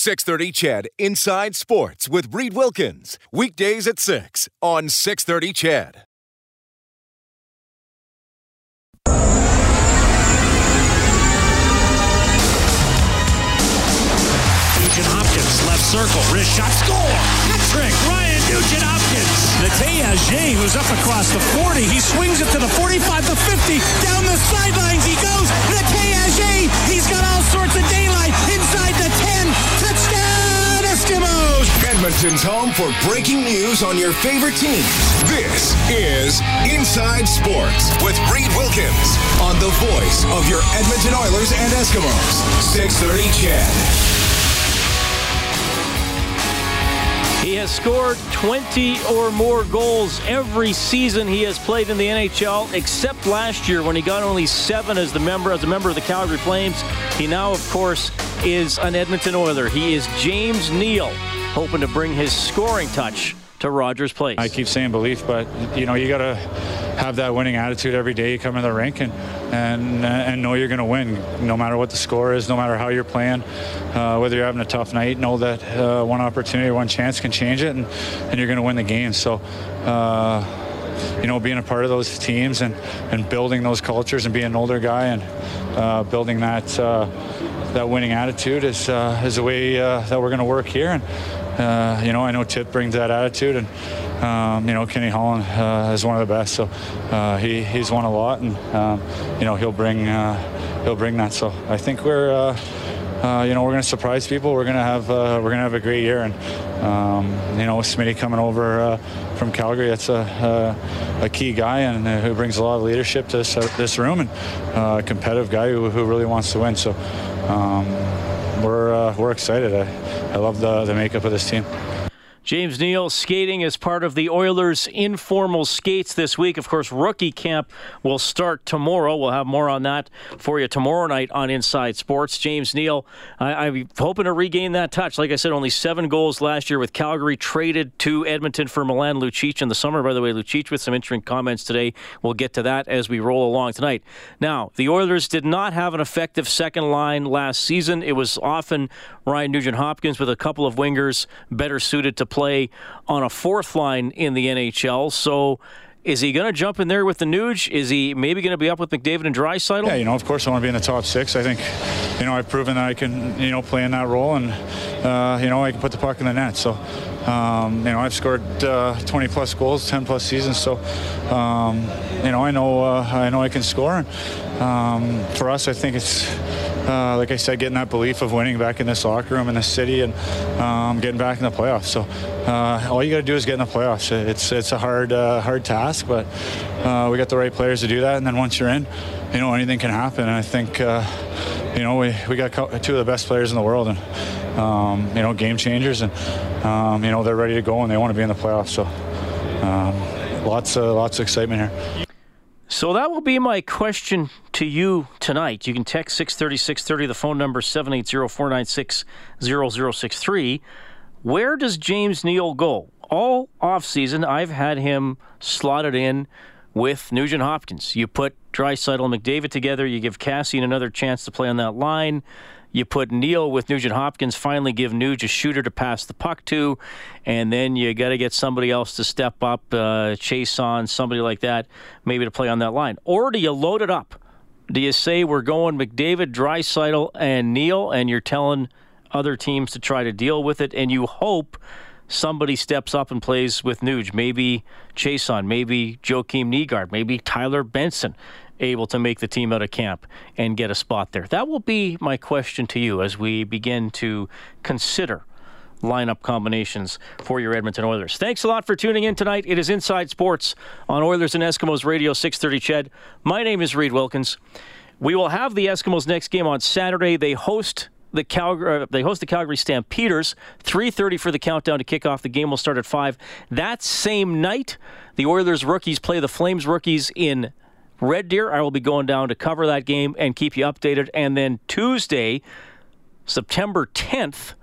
630 CHED Inside Sports with Reed Wilkins. Weekdays at 6 on 630 CHED. Hopkins, left circle, wrist shot, score! Hat trick, Ryan Nugent Hopkins. Natey who's up across the 40, he swings it to the 45, the 50, down the sidelines he goes. Natey he's got all sorts of daylight inside the 10. Touchdown, Eskimos! Edmonton's home for breaking news on your favorite teams. This is Inside Sports with Reed Wilkins on the voice of your Edmonton Oilers and Eskimos. 630 CHED. Has scored 20 or more goals every season he has played in the NHL, except last year when he got only seven as the member as a member of the Calgary Flames. He now, of course, is an Edmonton Oiler. He is James Neal, hoping to bring his scoring touch to Rogers Place. I keep saying belief, but you know you got to have that winning attitude every day you come in the rink and and and know you're going to win, no matter what the score is, no matter how you're playing, uh, whether you're having a tough night. Know that uh, one opportunity, one chance can change it, and and you're going to win the game. So. Uh, you know, being a part of those teams and, and building those cultures and being an older guy and uh, building that uh, that winning attitude is uh, is the way that we're going to work here. And uh, you know, I know Tip brings that attitude, and um, you know, Kenny Holland uh, is one of the best. So uh, he he's won a lot, and um, you know, he'll bring uh, he'll bring that. So I think we're. Uh, uh, you know, we're going to surprise people. We're going to have we're to have a great year, and um, you know, with Smitty coming over from Calgary, that's a, a, a key guy and who brings a lot of leadership to this, this room, and a competitive guy who, who really wants to win. So um, we're we're excited. I love the the makeup of this team. James Neal skating as part of the Oilers' informal skates this week. Of course, rookie camp will start tomorrow. We'll have more on that for you tomorrow night on Inside Sports. James Neal, I, I'm hoping to regain that touch. Like I said, only seven goals last year with Calgary traded to Edmonton for Milan Lucic in the summer. By the way, Lucic with some interesting comments today. We'll get to that as we roll along tonight. Now, the Oilers did not have an effective second line last season. It was often Ryan Nugent Hopkins with a couple of wingers better suited to play on a fourth line in the NHL. So is he going to jump in there with the Nuge? Is he maybe going to be up with McDavid and Draisaitl? Yeah, you know, of course I want to be in the top six. I think, you know, I've proven that I can, you know, play in that role and, uh, you know, I can put the puck in the net. So, um, you know, I've scored uh, 20 plus goals, 10 plus seasons. So, um, you know, I know, uh, I know I can score. And, um, for us, I think it's, uh, like I said, getting that belief of winning back in this locker room in the city and um, getting back in the playoffs. So, uh, all you got to do is get in the playoffs. It's it's a hard uh, hard task, but uh, we got the right players to do that. And then once you're in, you know anything can happen. And I think uh, you know we, we got two of the best players in the world, and um, you know game changers, and um, you know they're ready to go and they want to be in the playoffs. So um, lots of lots of excitement here. So that will be my question to you tonight. You can text 630 630, the phone number 780 496 0063. Where does James Neal go? All offseason, I've had him slotted in with Nugent Hopkins. You put Draisaitl and McDavid together, you give Kassian another chance to play on that line. You put Neal with Nugent Hopkins, finally give Nuge a shooter to pass the puck to, and then you got to get somebody else to step up, uh, Chiasson, somebody like that, maybe to play on that line. Or do you load it up? Do you say we're going McDavid, Draisaitl, and Neal, and you're telling other teams to try to deal with it, and you hope somebody steps up and plays with Nuge? Maybe Chiasson, maybe Joakim Nygard, maybe Tyler Benson able to make the team out of camp and get a spot there. That will be my question to you as we begin to consider lineup combinations for your Edmonton Oilers. Thanks a lot for tuning in tonight. It is Inside Sports on Oilers and Eskimos Radio 630 Ched. My name is Reed Wilkins. We will have the Eskimos next game on Saturday. They host the Calgary. Uh, they host the Calgary Stampeders. 3:30 for the countdown to kick off. The game will start at five. That same night, the Oilers rookies play the Flames rookies in Red Deer. I will be going down to cover that game and keep you updated. And then Tuesday, September 10th.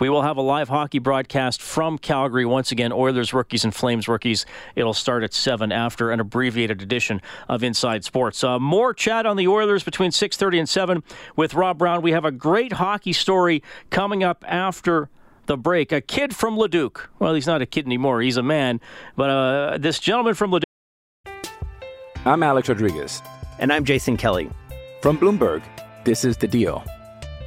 We will have a live hockey broadcast from Calgary once again. Oilers rookies and Flames rookies. It'll start at seven after an abbreviated edition of Inside Sports. Uh, more chat on the Oilers between six thirty and seven with Rob Brown. We have a great hockey story coming up after the break. A kid from Leduc. Well, he's not a kid anymore. He's a man. But uh, this gentleman from Leduc. I'm Alex Rodriguez. And I'm Jason Kelly. From Bloomberg, this is The Deal.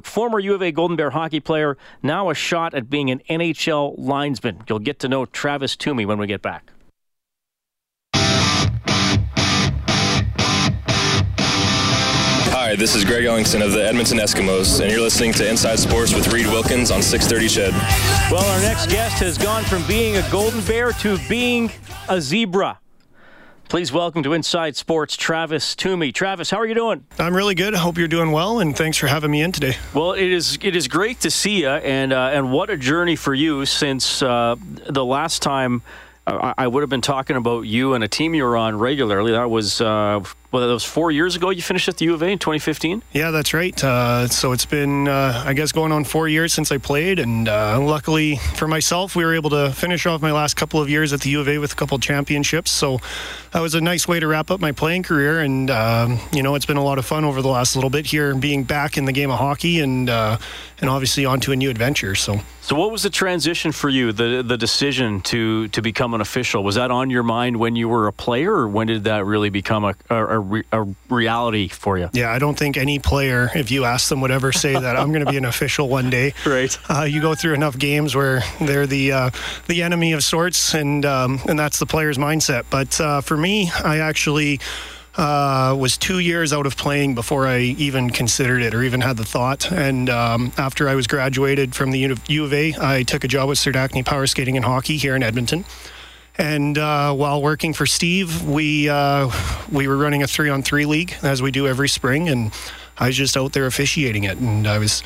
Former U of A Golden Bear hockey player, now a shot at being an NHL linesman. You'll get to know Travis Toomey when we get back. Hi, this is Greg Ellingson of the Edmonton Eskimos, and you're listening to Inside Sports with Reed Wilkins on 630 CHED. Well, our next guest has gone from being a golden bear to being a zebra. Please welcome to Inside Sports Travis Toomey. Travis, how are you doing? I'm really good. I hope you're doing well, and thanks for having me in today. Well, it is it is great to see you, and uh, and what a journey for you since uh, the last time uh, I would have been talking about you and a team you were on regularly. That was uh, well, that was four years ago. You finished at the U of A in 2015. Yeah, that's right. Uh, so it's been, uh, I guess, going on four years since I played, and uh, luckily for myself, we were able to finish off my last couple of years at the U of A with a couple championships. So that was a nice way to wrap up my playing career, and um, you know, it's been a lot of fun over the last little bit here, being back in the game of hockey, and uh, and obviously onto a new adventure. So. So, what was the transition for you? The the decision to to become an official was that on your mind when you were a player, or when did that really become a, a, re, a reality for you? Yeah, I don't think any player, if you ask them, would ever say that I'm going to be an official one day. Right. Uh, you go through enough games where they're the uh, the enemy of sorts, and um, and that's the player's mindset. But uh, for me, I actually. Uh, was two years out of playing before I even considered it or even had the thought. And um, after I was graduated from the U of A, I took a job with Sir Serdachny Power Skating and Hockey here in Edmonton. And uh, while working for Steve, we uh, we were running a three on three league as we do every spring, and I was just out there officiating it, and I was.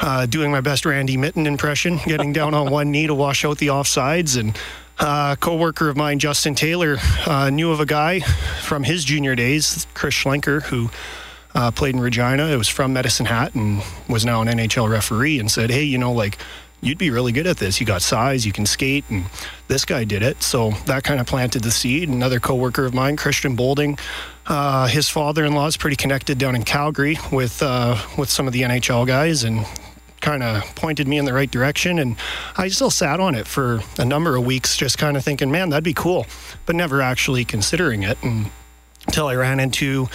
Uh, doing my best Randy Mitton impression, getting down on one knee to wash out the offsides, and uh, co-worker of mine, Justin Taylor, uh, knew of a guy from his junior days, Chris Schlenker, who uh, played in Regina. It was from Medicine Hat and was now an NHL referee, and said, "Hey, you know, like you'd be really good at this. You got size, you can skate, and this guy did it. So that kind of planted the seed. Another coworker of mine, Christian Bolding, uh, his father-in-law is pretty connected down in Calgary with uh, with some of the NHL guys, and kind of pointed me in the right direction. And I still sat on it for a number of weeks, just kind of thinking, man, that'd be cool, but never actually considering it. And until I ran into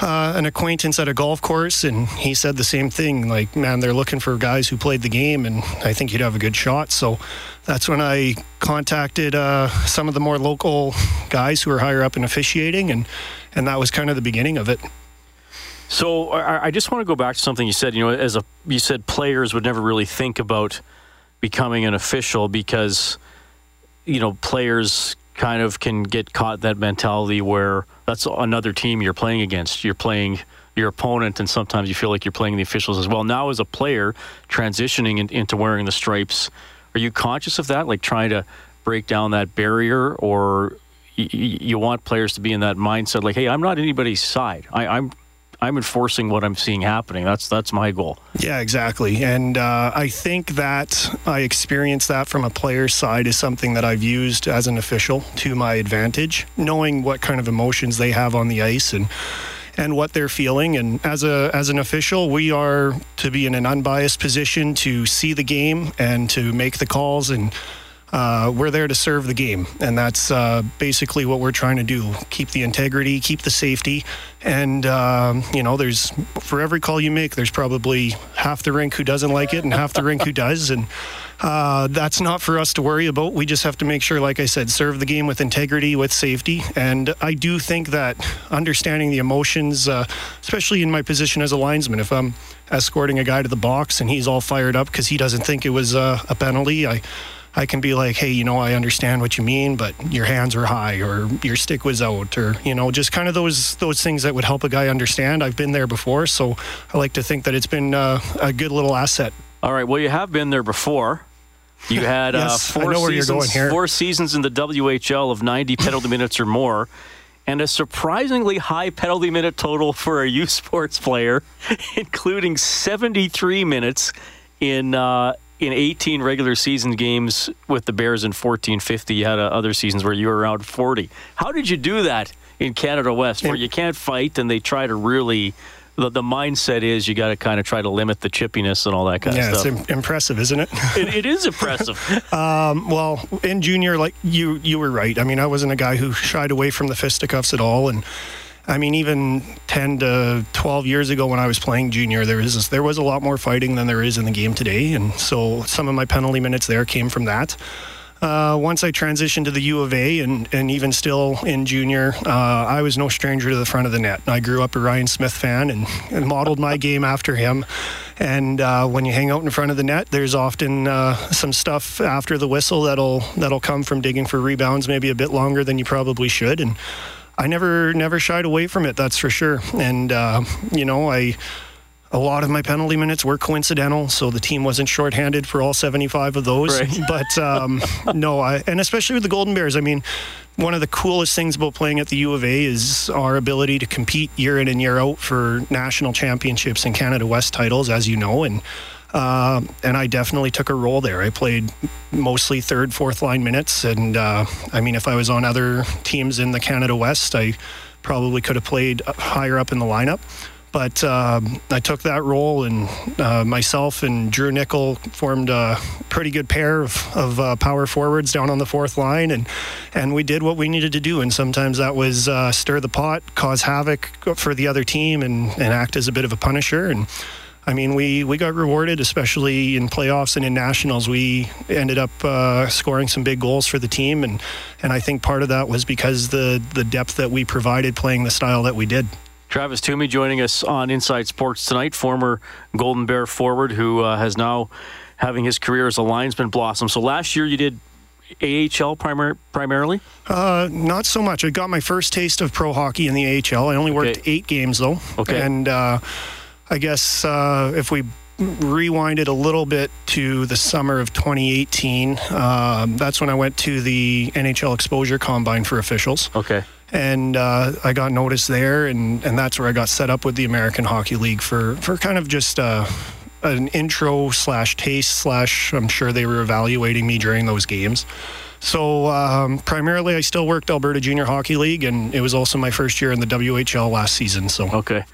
uh, an acquaintance at a golf course, and he said the same thing. Like, man, they're looking for guys who played the game, and I think you'd have a good shot. So that's when I contacted uh, some of the more local guys who are higher up in officiating, and and that was kind of the beginning of it. So I, I just want to go back to something you said. You know, as a you said, players would never really think about becoming an official because you know players kind of can get caught that mentality where that's another team you're playing against. You're playing your opponent, and sometimes you feel like you're playing the officials as well. Now, as a player transitioning in, into wearing the stripes, are you conscious of that, like trying to break down that barrier, or y- you want players to be in that mindset, like, hey, I'm not anybody's side. I, I'm I'm enforcing what I'm seeing happening. That's that's my goal. Yeah, exactly. And uh, I think that I experienced that from a player's side is something that I've used as an official to my advantage, knowing what kind of emotions they have on the ice and and what they're feeling. And as a as an official, we are to be in an unbiased position to see the game and to make the calls and uh, we're there to serve the game, and that's uh, basically what we're trying to do: keep the integrity, keep the safety, and um, you know, there's for every call you make, there's probably half the rink who doesn't like it and half the rink who does, and uh, that's not for us to worry about. We just have to make sure, like I said, serve the game with integrity, with safety, and I do think that understanding the emotions, uh, especially in my position as a linesman, if I'm escorting a guy to the box and he's all fired up because he doesn't think it was uh, a penalty, I I can be like, hey, you know, I understand what you mean, but your hands were high or your stick was out or, you know, just kind of those those things that would help a guy understand. I've been there before, so I like to think that it's been uh, a good little asset. All right. Well, you have been there before. You had yes, uh, four, seasons, four seasons in the WHL of 90 penalty minutes or more, and a surprisingly high penalty minute total for a U Sports player, including 73 minutes in uh, in 18 regular season games with the Bears in 14 50. You had uh, other seasons where you were around 40. How did you do that in Canada West, where you can't fight and they try to really the, the mindset is you got to kind of try to limit the chippiness and all that kind yeah, of stuff. Yeah, it's Im- impressive, isn't it? it, it is impressive. um, well, in junior, like you, you were right. I mean, I wasn't a guy who shied away from the fisticuffs at all, and I mean, even 10 to 12 years ago when I was playing junior, there was there was a lot more fighting than there is in the game today, and so some of my penalty minutes there came from that. Uh, once I transitioned to the U of A and, and even still in junior, uh, I was no stranger to the front of the net. I grew up a Ryan Smyth fan and, and modeled my game after him. And uh, when you hang out in front of the net, there's often uh, some stuff after the whistle that'll that'll come from digging for rebounds, maybe a bit longer than you probably should. And I never never shied away from it. That's for sure. And uh, you know, I a lot of my penalty minutes were coincidental, so the team wasn't shorthanded for all 75 of those. Right. But um, no, I, and especially with the Golden Bears, I mean, one of the coolest things about playing at the U of A is our ability to compete year in and year out for national championships and Canada West titles, as you know, and. Uh, and I definitely took a role there. I played mostly third, fourth line minutes, and uh, I mean, if I was on other teams in the Canada West, I probably could have played higher up in the lineup but um, I took that role, and uh, myself and Drew Nickel formed a pretty good pair of, of uh, power forwards down on the fourth line, and and we did what we needed to do. And sometimes that was uh, stir the pot, cause havoc for the other team, and, and act as a bit of a punisher. And I mean, we, we got rewarded, especially in playoffs and in nationals. We ended up uh, scoring some big goals for the team, and and I think part of that was because the the depth that we provided playing the style that we did. Travis Toomey joining us on Inside Sports tonight, former Golden Bear forward who uh, has now having his career as a linesman blossom. So last year you did AHL primar- primarily? Uh, not so much. I got my first taste of pro hockey in the AHL. I only worked Okay. eight games though. Okay. And uh, I guess uh, if we rewind it a little bit to the summer of 2018, um, that's when I went to the NHL Exposure Combine for officials. Okay. And uh, I got noticed there, and, and that's where I got set up with the American Hockey League for, for kind of just uh, an intro slash taste slash. I'm sure they were evaluating me during those games. So um, primarily, I still worked Alberta Junior Hockey League, and it was also my first year in the WHL last season. So Okay.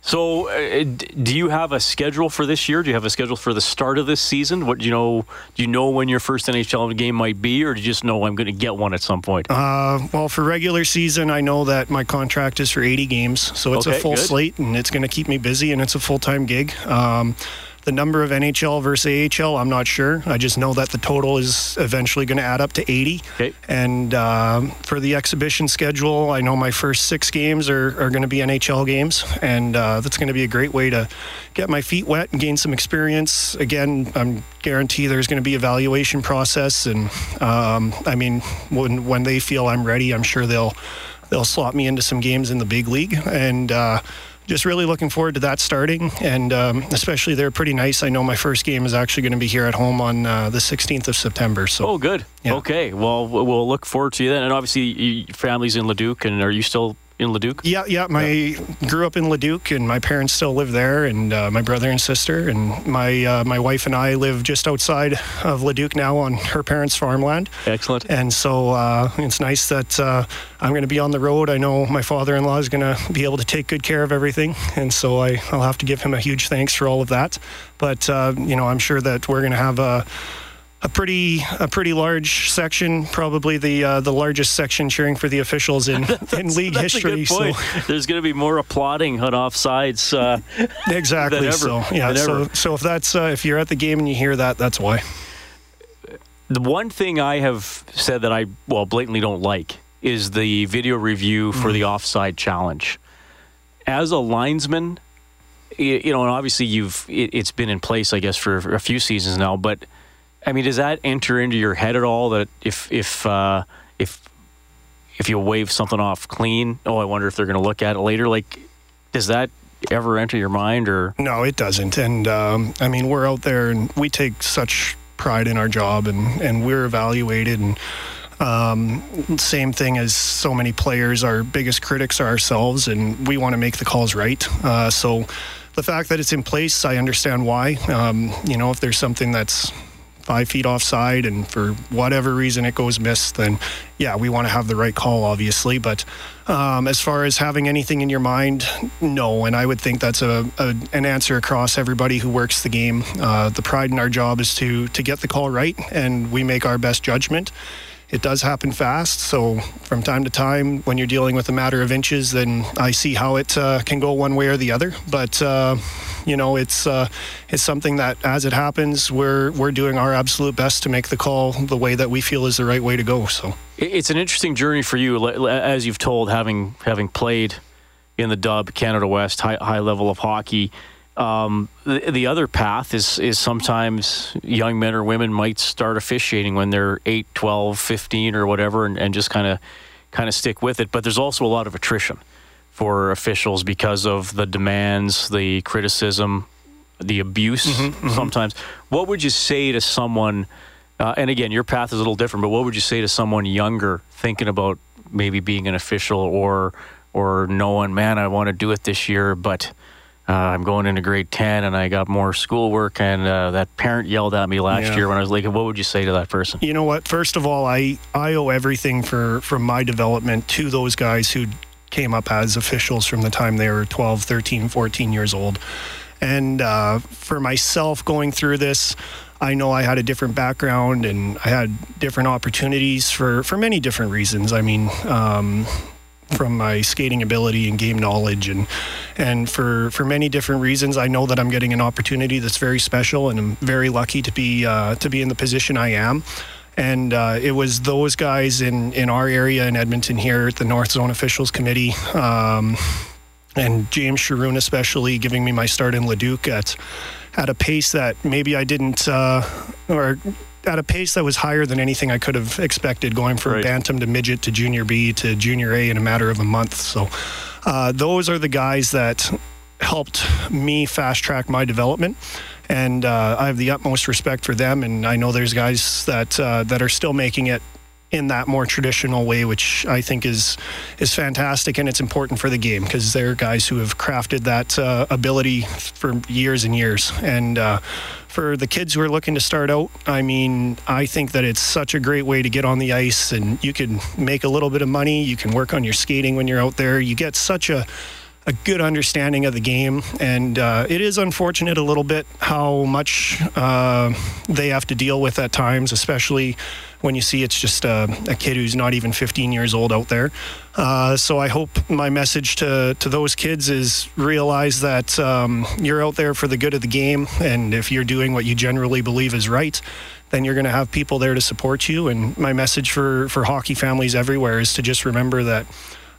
So, uh, do you have a schedule for this year? Do you have a schedule for the start of this season? What do you know? Do you know when your first NHL game might be, or do you just know I'm going to get one at some point? Uh, well, for regular season, I know that my contract is for 80 games, so it's Okay, a full good. slate, and it's going to keep me busy, and it's a full time gig. Um, the number of NHL versus AHL, I'm not sure. I just know that the total is eventually going to add up to 80. Okay. And um, for the exhibition schedule, I know my first six games are, are going to be NHL games, and uh, that's going to be a great way to get my feet wet and gain some experience. Again, I'm guarantee there's going to be a evaluation process, and um, I mean, when when they feel I'm ready, I'm sure they'll they'll slot me into some games in the big league, and. Uh, just really looking forward to that starting, and um, especially they're pretty nice. I know my first game is actually going to be here at home on uh, the 16th of September. So Oh, good. Yeah. Okay. Well, we'll look forward to you then. And obviously, family's in Leduc, and are you still in Leduc? Yeah, yeah. My grew up in Leduc, and my parents still live there, and uh, my brother and sister, and my uh, my wife and I live just outside of Leduc now on her parents' farmland. Excellent. And so uh, it's nice that uh, I'm going to be on the road. I know my father-in-law is going to be able to take good care of everything, and so I, I'll have to give him a huge thanks for all of that. But uh, you know, I'm sure that we're going to have a a pretty a pretty large section, probably the uh, the largest section cheering for the officials in, in league history. So there's going to be more applauding on offsides. Uh, exactly. ever, so yeah. So so if that's uh, if you're at the game and you hear that, that's why. The one thing I have said that I well blatantly don't like is the video review for mm. the offside challenge. As a linesman, you know, and obviously you've it, has been in place, I guess, for a few seasons now, but I mean, does that enter into your head at all that if if uh, if if you wave something off clean, oh, I wonder if they're going to look at it later? Like, does that ever enter your mind or? No it doesn't. And um, i mean we're out there and we take such pride in our job and and we're evaluated and um, same thing as so many players our biggest critics are ourselves and we want to make the calls right. Uh, so the fact that it's in place i understand why. Um, you know if there's something that's five feet offside and for whatever reason it goes missed, then yeah, we want to have the right call, obviously. But um, as far as having anything in your mind, no. And I would think that's a, a an answer across everybody who works the game. Uh, the pride in our job is to to get the call right, and we make our best judgment it does happen fast. So from time to time, when you're dealing with a matter of inches, then I see how it uh, can go one way or the other. But uh, you know, it's uh, it's something that as it happens, we're we're doing our absolute best to make the call the way that we feel is the right way to go. So it's an interesting journey for you, as you've told, having having played in the Dub, Canada West, high high level of hockey. Um, the, the, other path is is sometimes young men or women might start officiating when they're 8, 12, 15 or whatever and, and just kind of kind of stick with it. But there's also a lot of attrition for officials because of the demands, the criticism, the abuse mm-hmm, mm-hmm. sometimes. What would you say to someone, uh, and again, your path is a little different, but what would you say to someone younger thinking about maybe being an official or or knowing, man, I want to do it this year, but – uh, I'm going into grade 10 and I got more schoolwork. And uh, that parent yelled at me last yeah. year when I was like, what would you say to that person? You know what? First of all, I, I owe everything for from my development to those guys who came up as officials from the time they were 12, 13, 14 years old. And uh, for myself going through this, I know I had a different background and I had different opportunities for, for many different reasons. I mean, um, from my skating ability and game knowledge and and for for many different reasons I know that I'm getting an opportunity that's very special and I'm very lucky to be uh, to be in the position I am. And uh, it was those guys in in our area in Edmonton here at the North Zone Officials Committee um, and James Sharoon especially giving me my start in Leduc at at a pace that maybe I didn't uh, or at a pace that was higher than anything I could have expected, going from right. bantam to midget to junior B to junior A in a matter of a month. So, uh, those are the guys that helped me fast track my development. And uh, I have the utmost respect for them. And I know there's guys that uh, that are still making it in that more traditional way, which I think is is fantastic and it's important for the game because they're guys who have crafted that uh, ability for years and years. And uh, for the kids who are looking to start out, I mean, I think that it's such a great way to get on the ice and you can make a little bit of money. You can work on your skating when you're out there. You get such a a good understanding of the game. And uh, it is unfortunate a little bit how much uh, they have to deal with at times, especially when you see it's just a, a kid who's not even 15 years old out there. Uh, so I hope my message to, to those kids is realize that um, you're out there for the good of the game. And if you're doing what you generally believe is right, then you're going to have people there to support you. And my message for, for hockey families everywhere is to just remember that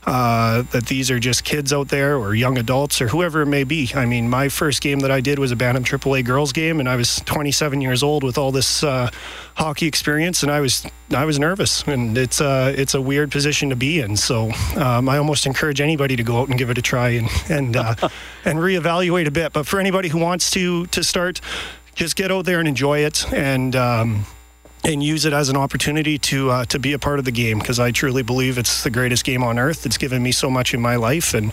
uh, that these are just kids out there or young adults or whoever it may be. I mean, my first game that I did was a Bantam AAA girls game, and I was 27 years old with all this uh, hockey experience, and I was I was nervous, and it's uh, it's a weird position to be in. So um, I almost encourage anybody to go out and give it a try and and uh, and reevaluate a bit. But for anybody who wants to to start, just get out there and enjoy it and. Um, and use it as an opportunity to uh, to be a part of the game because I truly believe it's the greatest game on earth. It's given me so much in my life, and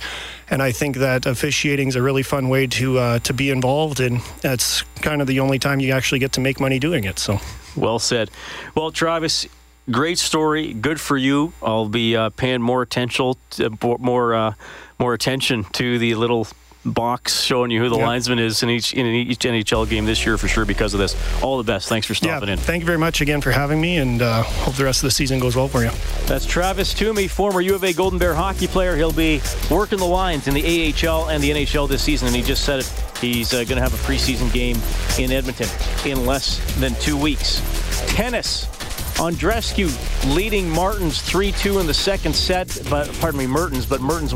and I think that officiating is a really fun way to uh, to be involved, and that's kind of the only time you actually get to make money doing it. So, well said. Well, Travis. Great story, good for you. I'll be uh, paying more attention, to, more uh, more attention to the little box showing you who the linesman is in each in each NHL game this year for sure because of this. All the best. Thanks for stopping yeah, in. Thank you very much again for having me, and uh, hope the rest of the season goes well for you. That's Travis Toomey, former U of A Golden Bear hockey player. He'll be working the lines in the AHL and the NHL this season, and he just said it. He's uh, going to have a preseason game in Edmonton in less than two weeks. Tennis. Andreescu leading Martins 3-2 in the second set, but pardon me, Mertens, but Mertens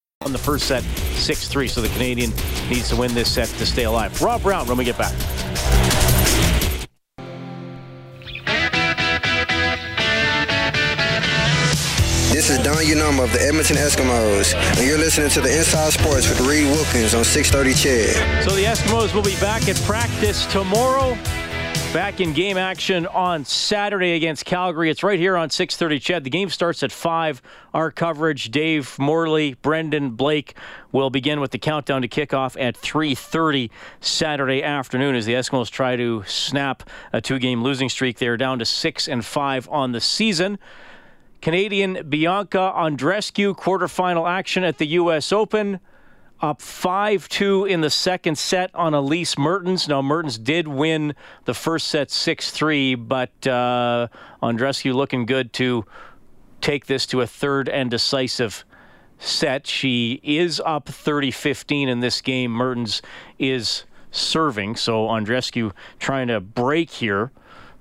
on the first set, 6 3. So the Canadian needs to win this set to stay alive. Rob Brown when we get back. This is Don Unama of the Edmonton Eskimos, and you're listening to the Inside Sports with Reed Wilkins on 630 CHED. So the Eskimos will be back at practice tomorrow. Back in game action on Saturday against Calgary. It's right here on 6:30. CHED. The game starts at five. Our coverage: Dave Morley, Brendan Blake will begin with the countdown to kickoff at 3:30 Saturday afternoon as the Eskimos try to snap a two-game losing streak. They are down to six and five on the season. Canadian Bianca Andreescu quarterfinal action at the U.S. Open up 5 2 in the second set on Elise Mertens. Now, Mertens did win the first set 6 3, but uh, Andreescu looking good to take this to a third and decisive set. She is up 30 15 in this game. Mertens is serving, so Andreescu trying to break here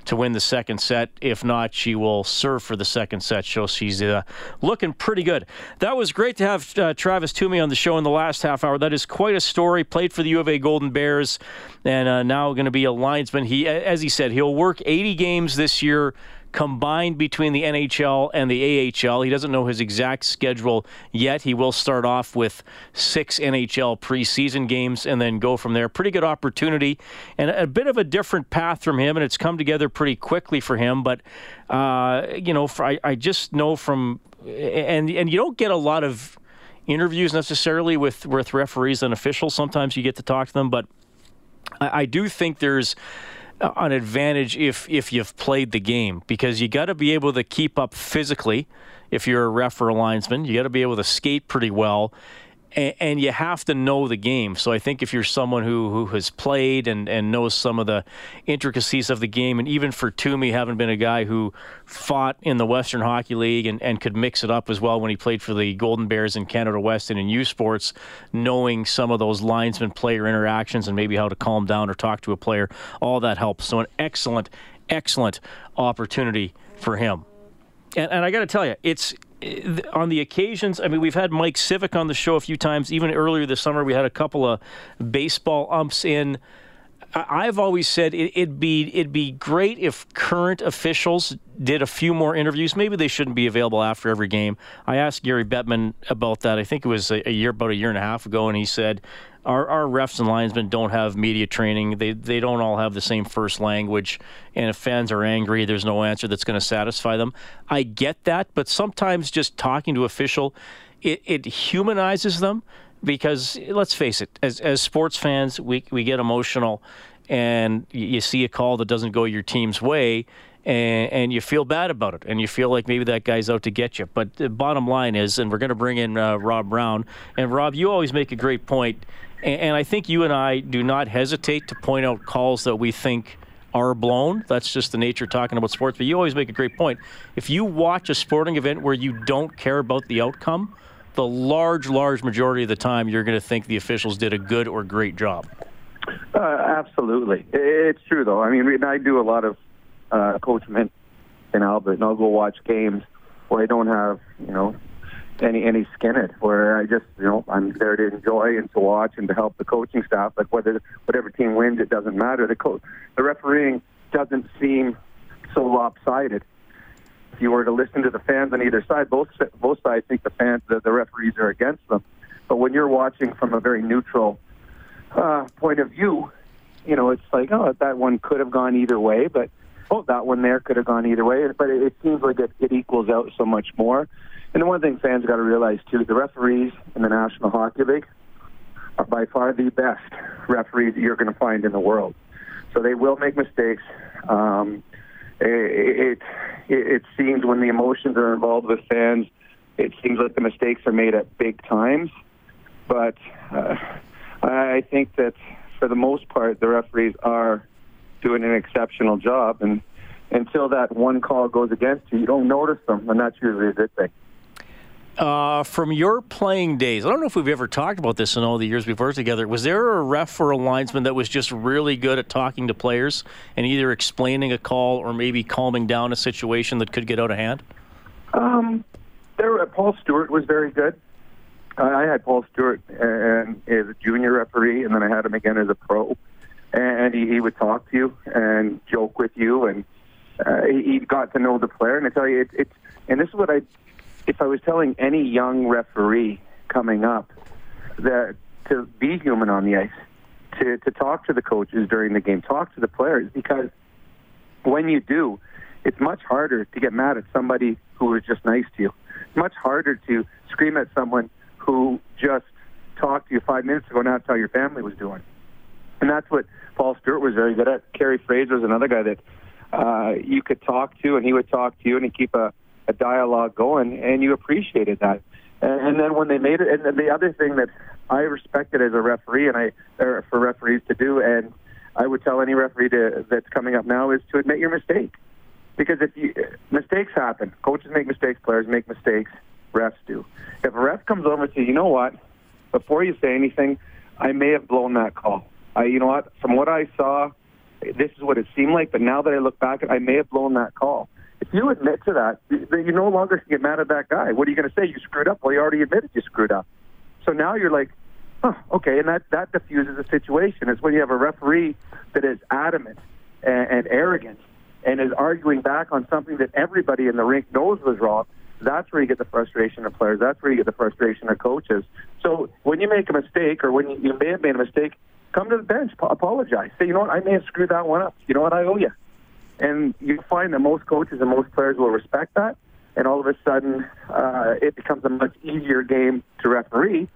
to win the second set. If not, she will serve for the second set. So she's uh, looking pretty good. That was great to have uh, Travis Toomey on the show in the last half hour. That is quite a story. Played for the U of A Golden Bears, and uh, now going to be a linesman. He, as he said, he'll work 80 games this year combined between the NHL and the AHL. He doesn't know his exact schedule yet. He will start off with six NHL preseason games and then go from there. Pretty good opportunity and a bit of a different path from him, and it's come together pretty quickly for him. But, uh, you know, for, I, I just know from, and, and you don't get a lot of interviews necessarily with, with referees and officials. Sometimes you get to talk to them, but I, I do think there's an advantage if if you've played the game because you got to be able to keep up physically if you're a ref or a linesman. You got to be able to skate pretty well and, and, you have to know the game. So I think if you're someone who, who has played and, and knows some of the intricacies of the game, and even for Toomey, having been a guy who fought in the Western Hockey League and, and could mix it up as well when he played for the Golden Bears in Canada West and in U Sports, knowing some of those linesman player interactions and maybe how to calm down or talk to a player, all that helps. So an excellent, excellent opportunity for him. And, and I got to tell you, it's on the occasions, I mean, we've had Mike Cvik on the show a few times. Even earlier this summer, we had a couple of baseball umps in. I've always said it'd be it'd be great if current officials did a few more interviews. Maybe they shouldn't be available after every game. I asked Gary Bettman about that. I think it was a, year, about a year and a half ago, and he said our, our refs and linesmen don't have media training. They they don't all have the same first language. And if fans are angry, there's no answer that's going to satisfy them. I get that, but sometimes just talking to official, it, it humanizes them because let's face it, as as sports fans, we we get emotional, and you see a call that doesn't go your team's way. And, and, you feel bad about it, and you feel like maybe that guy's out to get you. But the bottom line is, and we're going to bring in uh, Rob Brown. And Rob, you always make a great point and I think you and I do not hesitate to point out calls that we think are blown. That's just the nature of talking about sports. But you always make a great point. If you watch a sporting event where you don't care about the outcome, the large, large majority of the time, you're going to think the officials did a good or great job. Uh, absolutely. It's true, though. I mean, I do a lot of uh, coaching in Albert, and I'll go watch games where I don't have, you know, any any skin in it. Where I just you know I'm there to enjoy and to watch and to help the coaching staff. But whether whatever team wins, it doesn't matter. The coach, the refereeing doesn't seem so lopsided. You were to listen to the fans on either side, both both sides think the fans the, the referees are against them. But when you're watching from a very neutral uh, point of view, you know, it's like, oh, that one could have gone either way, but oh, that one there could have gone either way. But it, it seems like it, it equals out so much more. And the one thing fans got to realize too, the referees in the National Hockey League are by far the best referees you're going to find in the world. So they will make mistakes. Um, it, it it seems when the emotions are involved with fans, it seems like the mistakes are made at big times. But uh, I think that for the most part, the referees are doing an exceptional job. And until that one call goes against you, you don't notice them, and that's usually a good thing. Uh, from your playing days, I don't know if we've ever talked about this in all the years we've worked together. Was there a ref or a linesman that was just really good at talking to players and either explaining a call or maybe calming down a situation that could get out of hand? Um, there, uh, Paul Stewart was very good. I had Paul Stewart and as a junior referee, and then I had him again as a pro. And he, he would talk to you and joke with you, and uh, he, he got to know the player. And I tell you, it, it's and this is what I if I was telling any young referee coming up that to be human on the ice, to, to talk to the coaches during the game, talk to the players, because when you do, it's much harder to get mad at somebody who was just nice to you. It's much harder to scream at someone who just talked to you five minutes ago and asked how your family was doing. And that's what Paul Stewart was very good at. Kerry Fraser was another guy that uh, you could talk to, and he would talk to you, and he'd keep a a dialogue going, and you appreciated that. And, and then when they made it, and the other thing that I respected as a referee, and I or for referees to do, and I would tell any referee to, that's coming up now is to admit your mistake, because if you mistakes happen, coaches make mistakes, players make mistakes, refs do. If a ref comes over and says, you know what, before you say anything, I may have blown that call. I, you know what, from what I saw, this is what it seemed like, but now that I look back, I may have blown that call if you admit to that, then you no longer can get mad at that guy. What are you going to say? You screwed up. Well, you already admitted you screwed up. So now you're like, oh, okay, and that that diffuses the situation. It's when you have a referee that is adamant and, and arrogant and is arguing back on something that everybody in the rink knows was wrong. That's where you get the frustration of players. That's where you get the frustration of coaches. So when you make a mistake, or when you, you may have made a mistake, come to the bench, apologize. Say, you know what, I may have screwed that one up. You know what, I owe you. And you find that most coaches and most players will respect that. And all of a sudden, uh, it becomes a much easier game to referee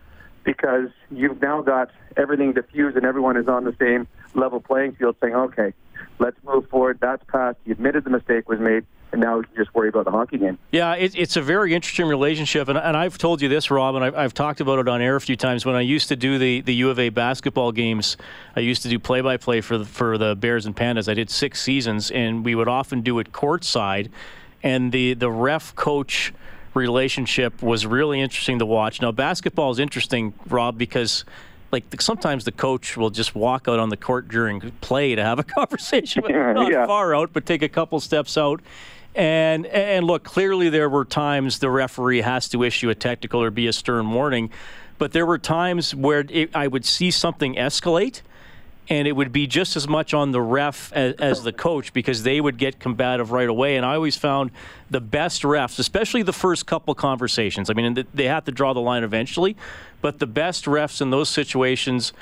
because you've now got everything diffused and everyone is on the same level playing field saying, okay, let's move forward. That's past. You admitted the mistake was made and now we can just worry about the hockey game. Yeah, it, it's a very interesting relationship, and, and I've told you this, Rob, and I've, I've, talked about it on air a few times. When I used to do the, the U of A basketball games, I used to do play by play for the, for the Bears and Pandas. I did six seasons, and we would often do it courtside, and the the ref coach relationship was really interesting to watch. Now, basketball is interesting, Rob, because like sometimes the coach will just walk out on the court during play to have a conversation, not yeah. far out, but take a couple steps out. And and look, clearly there were times the referee has to issue a technical or be a stern warning, but there were times where it, I would see something escalate, and it would be just as much on the ref as, as, the coach because they would get combative right away. And I always found the best refs, especially the first couple conversations. I mean, they have to draw the line eventually, but the best refs in those situations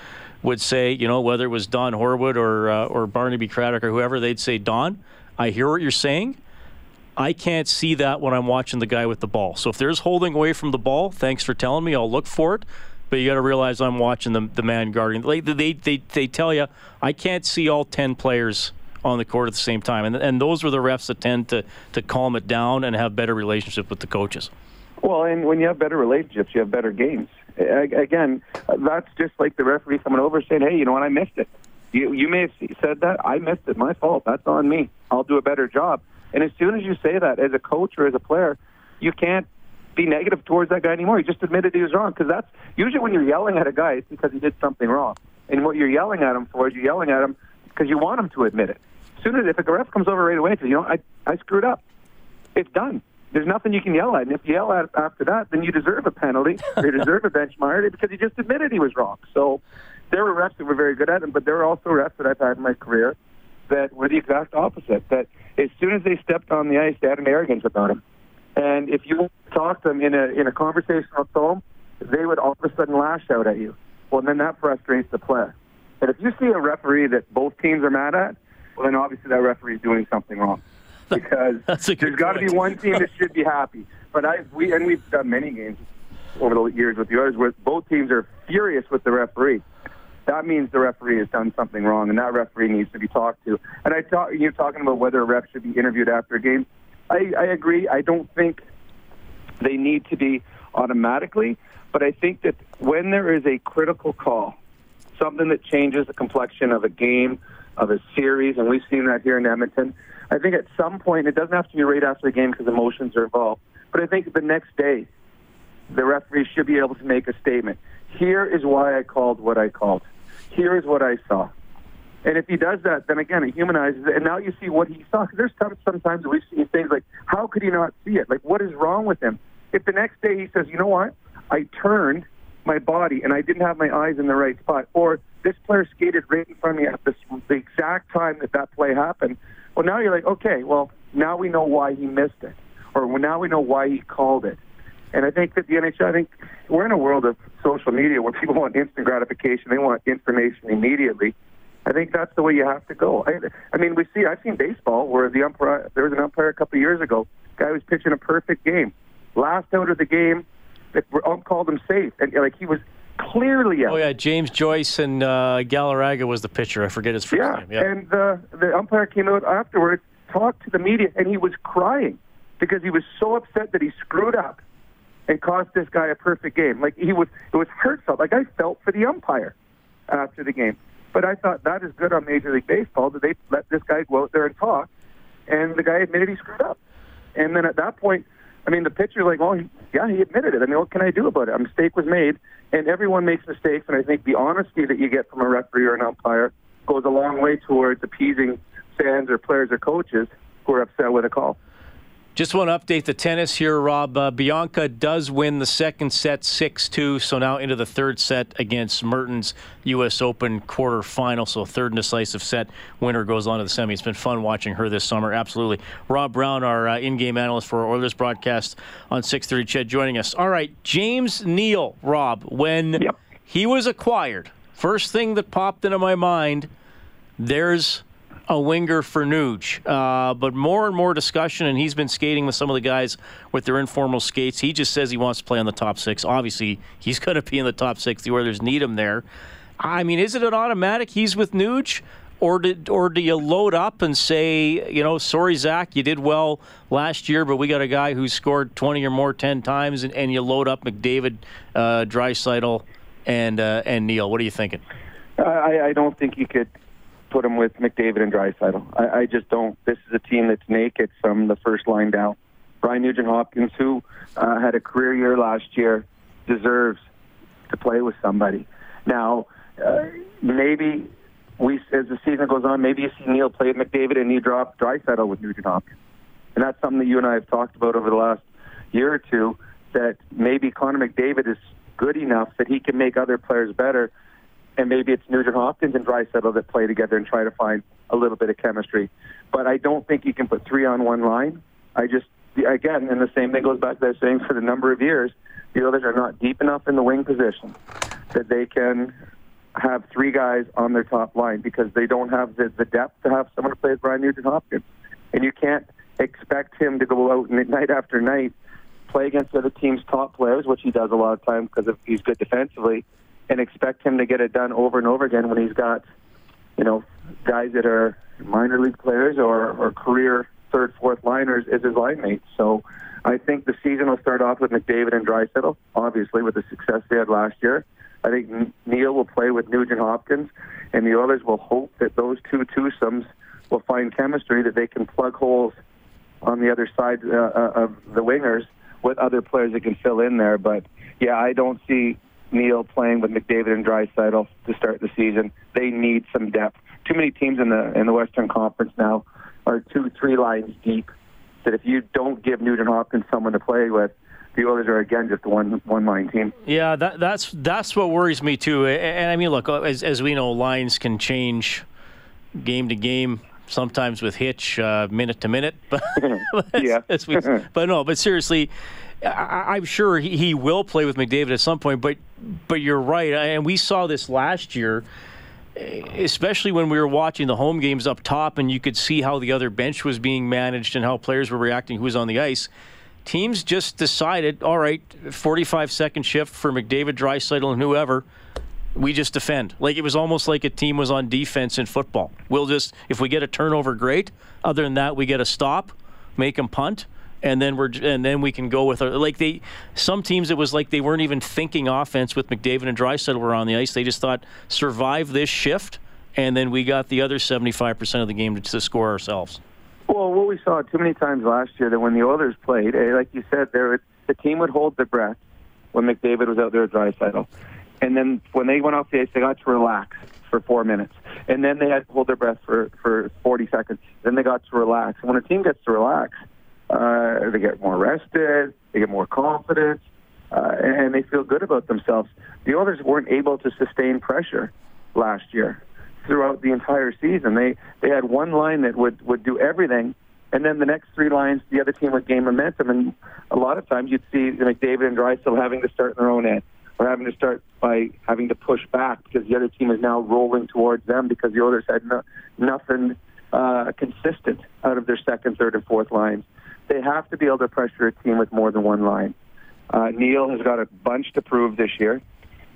would say, you know, whether it was Don Horwood or uh, or Barnaby Craddock or whoever, they'd say, Don, I hear what you're saying. I can't see that when I'm watching the guy with the ball. So if there's holding away from the ball, thanks for telling me. I'll look for it. But you got to realize I'm watching the, the man guarding. They, they, they, they tell you, I can't see all 10 players on the court at the same time. And, and those are the refs that tend to, to calm it down and have better relationships with the coaches. Well, and when you have better relationships, you have better games. Again, that's just like the referee coming over saying, hey, you know what, I missed it. You, you may have said that. I missed it. My fault. That's on me. I'll do a better job. And as soon as you say that as a coach or as a player, you can't be negative towards that guy anymore. You just admitted he was wrong because that's usually when you're yelling at a guy, it's because he did something wrong. And what you're yelling at him for is you're yelling at him because you want him to admit it. As soon as if a ref comes over right away and says, you know, I, I screwed up, it's done. There's nothing you can yell at. And if you yell at after that, then you deserve a penalty. you deserve a bench mark because he just admitted he was wrong. So there were refs that were very good at it, but there were also refs that I've had in my career that were the exact opposite. That as soon as they stepped on the ice, they had an arrogance about them. And if you talk to them in a in a conversational tone, they would all of a sudden lash out at you. Well, then that frustrates the player. And if you see a referee that both teams are mad at, well, then obviously that referee is doing something wrong. Because there's got to be one team that should be happy. But I, we, and we've done many games over the years with the others where both teams are furious with the referee. That means the referee has done something wrong, and that referee needs to be talked to. And I thought you're talking about whether a ref should be interviewed after a game. I, I agree. I don't think they need to be automatically, but I think that when there is a critical call, something that changes the complexion of a game, of a series, and we've seen that here in Edmonton. I think at some point, it doesn't have to be right after the game because emotions are involved, but I think the next day, the referee should be able to make a statement. Here is why I called what I called. Here is what I saw. And if he does that, then again, it humanizes it. And now you see what he saw. Because there's times, sometimes we've seen things like, how could he not see it? Like, what is wrong with him? If the next day he says, you know what? I turned my body and I didn't have my eyes in the right spot, or this player skated right in front of me at this, the exact time that that play happened. Well, now you're like, okay, well, now we know why he missed it, or now we know why he called it. And I think that the NHL, I think we're in a world of social media where people want instant gratification. They want information immediately. I think that's the way you have to go. I, I mean, we see, I've seen baseball where the umpire, there was an umpire a couple of years ago, guy was pitching a perfect game. Last out of the game, the ump called him safe. And like he was clearly out. Oh, yeah. James Joyce and uh, Galarraga was the pitcher. I forget his first yeah. name. Yeah. And uh, the umpire came out afterwards, talked to the media, and he was crying because he was so upset that he screwed up and cost this guy a perfect game. Like he was, it was hurtful. Like I felt for the umpire after the game. But I thought that is good on Major League Baseball that they let this guy go out there and talk, and the guy admitted he screwed up. And then at that point, I mean, the pitcher like, well, he, yeah, he admitted it. I mean, what can I do about it? A mistake was made, and everyone makes mistakes. And I think the honesty that you get from a referee or an umpire goes a long way towards appeasing fans or players or coaches who are upset with a call. Just want to update the tennis here, Rob. Uh, Bianca does win the second set 6 2, so now into the third set against Mertens U.S. Open quarterfinal. So, third and decisive set. Winner goes on to the semi. It's been fun watching her this summer, absolutely. Rob Brown, our uh, in game analyst for our Oilers broadcast on 630 CHED, joining us. All right, James Neal, Rob, when yep. he was acquired, first thing that popped into my mind there's a winger for Nuge. Uh, but more and more discussion, and he's been skating with some of the guys with their informal skates. He just says he wants to play on the top six. Obviously, he's going to be in the top six. The Oilers need him there. I mean, is it an automatic he's with Nuge? Or, did, or do you load up and say, you know, sorry, Zach, you did well last year, but we got a guy who scored 20 or more 10 times, and, and you load up McDavid, uh, Draisaitl, and, uh, and Neal? What are you thinking? I, I don't think you could put him with McDavid and Draisaitl. I, I just don't. This is a team that's naked from the first line down. Ryan Nugent Hopkins, who uh, had a career year last year, deserves to play with somebody. Now, uh, maybe we, as the season goes on, maybe you see Neal play McDavid and you drop Draisaitl with Nugent Hopkins, and that's something that you and I have talked about over the last year or two. That maybe Connor McDavid is good enough that he can make other players better and maybe it's Nugent Hopkins and Draisaitl that play together and try to find a little bit of chemistry. But I don't think you can put three on one line. I just, again, and the same thing goes back to that saying for the number of years, the Oilers are not deep enough in the wing position that they can have three guys on their top line because they don't have the, the depth to have someone to play with Brian Nugent Hopkins. And you can't expect him to go out night after night, play against other team's top players, which he does a lot of times because he's good defensively, and expect him to get it done over and over again when he's got, you know, guys that are minor league players or, or career third, fourth liners as his line mates. So I think the season will start off with McDavid and Draisaitl, obviously with the success they had last year. I think Neal will play with Nugent Hopkins, and the Oilers will hope that those two twosomes will find chemistry that they can plug holes on the other side uh, uh of the wingers with other players that can fill in there. But yeah, I don't see Neal playing with McDavid and Draisaitl to start the season. They need some depth. Too many teams in the in the Western Conference now are two, three lines deep. That if you don't give Nugent Hopkins someone to play with, the Oilers are again just one one line team. Yeah, that, that's that's what worries me too. And, and I mean, look, as as we know, lines can change game to game sometimes with hitch uh, minute to minute. But yeah, we, but no, but seriously, I, am sure he, he will play with McDavid at some point. But but you're right, and we saw this last year. especially when we were watching the home games up top and you could see how the other bench was being managed and how players were reacting, who was on the ice. Teams just decided, all right, 45 second shift for McDavid, Draisaitl, and whoever. We just defend. Like it was almost like a team was on defense in football. We'll just, if we get a turnover, great. Other than that, we get a stop, make them punt, and then we're and then we can go with our, like they some teams it was like they weren't even thinking offense with McDavid and Draisaitl were on the ice. They just thought survive this shift, and then we got the other seventy five percent of the game to, to, score ourselves. Well, what we saw too many times last year that when the Oilers played, eh, like you said, there the team would hold their breath when McDavid was out there with Draisaitl, and then when they went off the ice, they got to relax for four minutes, and then they had to hold their breath for for forty seconds. Then they got to relax. And when a team gets to relax uh, they get more rested, they get more confidence, uh, and they feel good about themselves. The Oilers weren't able to sustain pressure last year throughout the entire season. They they had one line that would would do everything, and then the next three lines, the other team would gain momentum. And a lot of times, you'd see McDavid and Draisaitl having to start in their own end, or having to start by having to push back because the other team is now rolling towards them because the Oilers had no, nothing uh, consistent out of their second, third, and fourth lines they have to be able to pressure a team with more than one line. Uh, Neal has got a bunch to prove this year.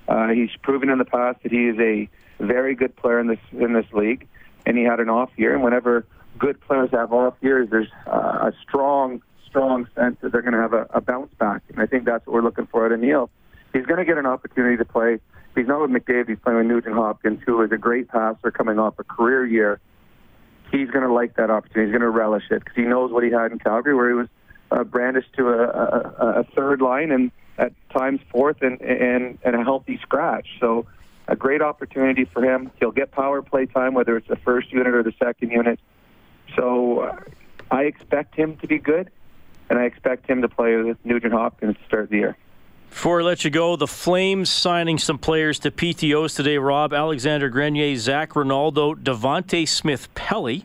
Uh, he's proven in the past that he is a very good player in this in this league, and he had an off year. And whenever good players have off years, there's uh, a strong, strong sense that they're going to have a, a bounce back. And I think that's what we're looking for out of Neal. He's going to get an opportunity to play. He's not with McDavid, he's playing with Nugent Hopkins, who is a great passer coming off a career year he's going to like that opportunity. He's going to relish it because he knows what he had in Calgary, where he was uh, brandished to a, a, a third line and at times fourth and, and and a healthy scratch. So a great opportunity for him. He'll get power play time, whether it's the first unit or the second unit. So uh, I expect him to be good, and I expect him to play with Nugent Hopkins to start the year. Before I let you go, the Flames signing some players to PTOs today. Rob, Alexander Grenier, Zac Rinaldo, Devante Smith Pelly,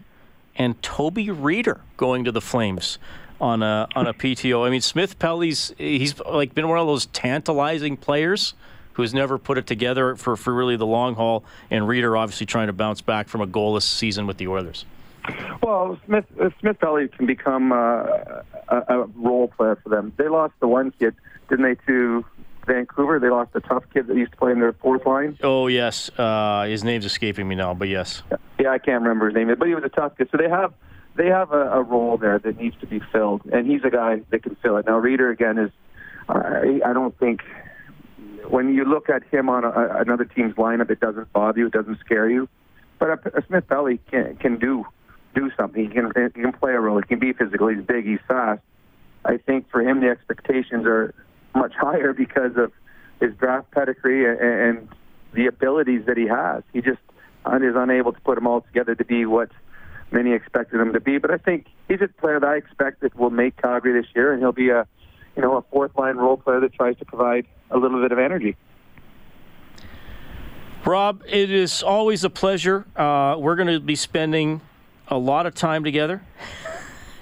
and Toby Rieder going to the Flames on a on a PTO. I mean, Smith Pelly's he's like been one of those tantalizing players who's never put it together for, for really the long haul, and Rieder obviously trying to bounce back from a goalless season with the Oilers. Well, Smith Smith Pelly can become uh, a, a role player for them. They lost the one kid didn't they, to Vancouver? They lost a tough kid that used to play in their fourth line. Oh yes, uh, his name's escaping me now, but yes. Yeah, I can't remember his name, but he was a tough kid. So they have they have a, a role there that needs to be filled, and he's a guy that can fill it. Now Rieder again is, uh, I don't think when you look at him on a, another team's lineup, it doesn't bother you, it doesn't scare you. But a, a Smith Pelly can can do do something. He can he can play a role. He can be physical. He's big. He's fast. I think for him the expectations are much higher because of his draft pedigree and the abilities that he has. He just is unable to put them all together to be what many expected him to be. But I think he's a player that I expect that will make Calgary this year, and he'll be a you know a fourth line role player that tries to provide a little bit of energy. Rob, it is always a pleasure. Uh, we're going to be spending a lot of time together.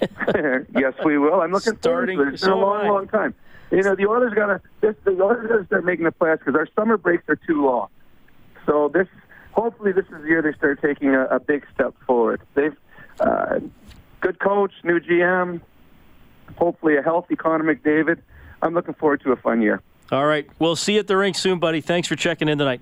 yes, we will. I'm looking Starting, forward to it. It's been so a long, long time. You know, the Oilers got to this. The Oilers got to start making the playoffs because our summer breaks are too long. So this, hopefully, this is the year they start taking a, a big step forward. They've uh, good coach, new GM, hopefully a healthy Connor McDavid. I'm looking forward to a fun year. All right, we'll see you at the rink soon, buddy. Thanks for checking in tonight.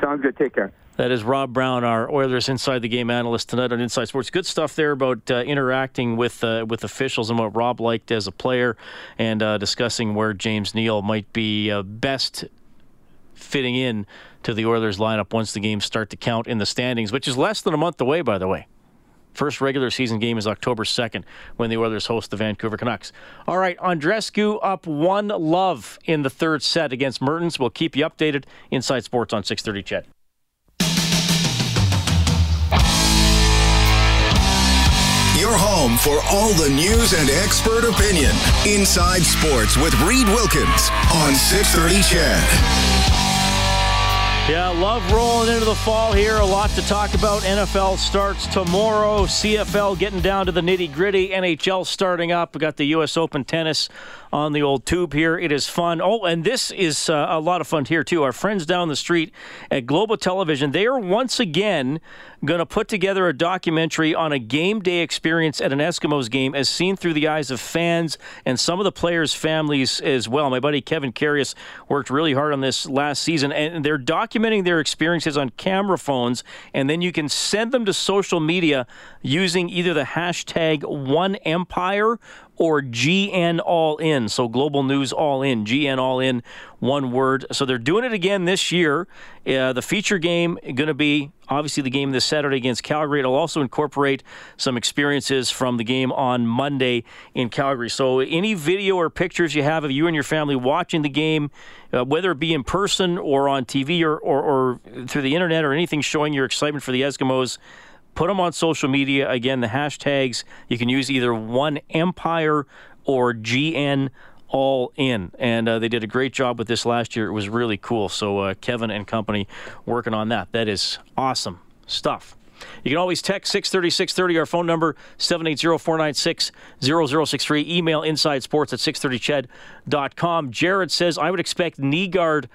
Sounds good. Take care. That is Rob Brown, our Oilers Inside the Game analyst tonight on Inside Sports. Good stuff there about uh, interacting with uh, with officials and what Rob liked as a player, and uh, discussing where James Neal might be uh, best fitting in to the Oilers lineup once the games start to count in the standings, which is less than a month away, by the way. First regular season game is October 2nd when the Oilers host the Vancouver Canucks. All right, Andreescu up one love in the third set against Mertens. We'll keep you updated. Inside Sports on 630 CHED. Your home for all the news and expert opinion. Inside Sports with Reid Wilkins on 630 CHED. Yeah, love rolling into the fall here. A lot to talk about. NFL starts tomorrow. CFL getting down to the nitty gritty. NHL starting up. We got the U.S. Open tennis on the old tube here. It is fun. Oh, and this is uh, a lot of fun here, too. Our friends down the street at Global Television, they are once again going to put together a documentary on a game day experience at an Eskimos game as seen through the eyes of fans and some of the players' families as well. My buddy Kevin Karius worked really hard on this last season, and they're documenting their experiences on camera phones, and then you can send them to social media using either the hashtag One Empire or GN All In. So Global News All In, GN All In, one word. So they're doing it again this year. Uh, the feature game going to be obviously the game this Saturday against Calgary. It'll also incorporate some experiences from the game on Monday in Calgary. So any video or pictures you have of you and your family watching the game, uh, whether it be in person or on TV or, or, or through the internet or anything showing your excitement for the Eskimos put them on social media. Again, the hashtags you can use either One Empire or GN All In, and uh, they did a great job with this last year. It was really cool. So uh, Kevin and company working on that. That is awesome stuff. You can always text 630 630, our phone number 780 496 0063. Email insidesports at 630ched.com. Jared says, I would expect Nygard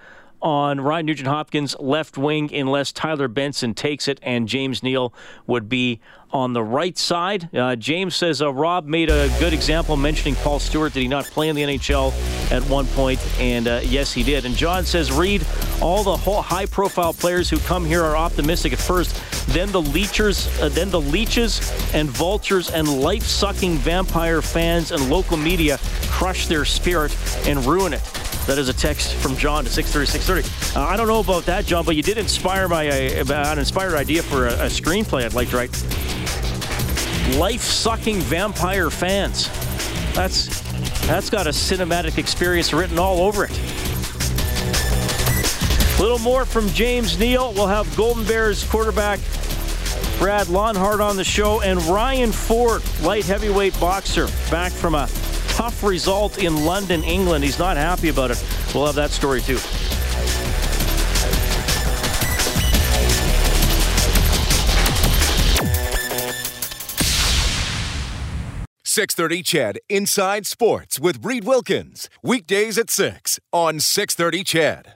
on Ryan Nugent Hopkins left wing unless Tyler Benson takes it and James Neal would be on the right side. Uh, James says uh, Rob made a good example mentioning Paul Stewart. Did he not play in the NHL at one point? And uh, yes, he did. And John says, Reid all the high profile players who come here are optimistic at first. Then the leechers, uh, then the leeches and vultures and life sucking vampire fans and local media crush their spirit and ruin it. That is a text from John to 630, 630. Uh, I don't know about that, John, but you did inspire my uh, an inspired idea for a, a screenplay I'd like to write. Life-sucking vampire fans. That's that's got a cinematic experience written all over it. A little more from James Neal. We'll have Golden Bears quarterback Brad Launhardt on the show and Ryan Ford, light heavyweight boxer, back from a tough result in London, England. He's not happy about it. We'll have that story too. Six thirty, CHED Inside Sports with Reid Wilkins weekdays at six on Six Thirty, CHED.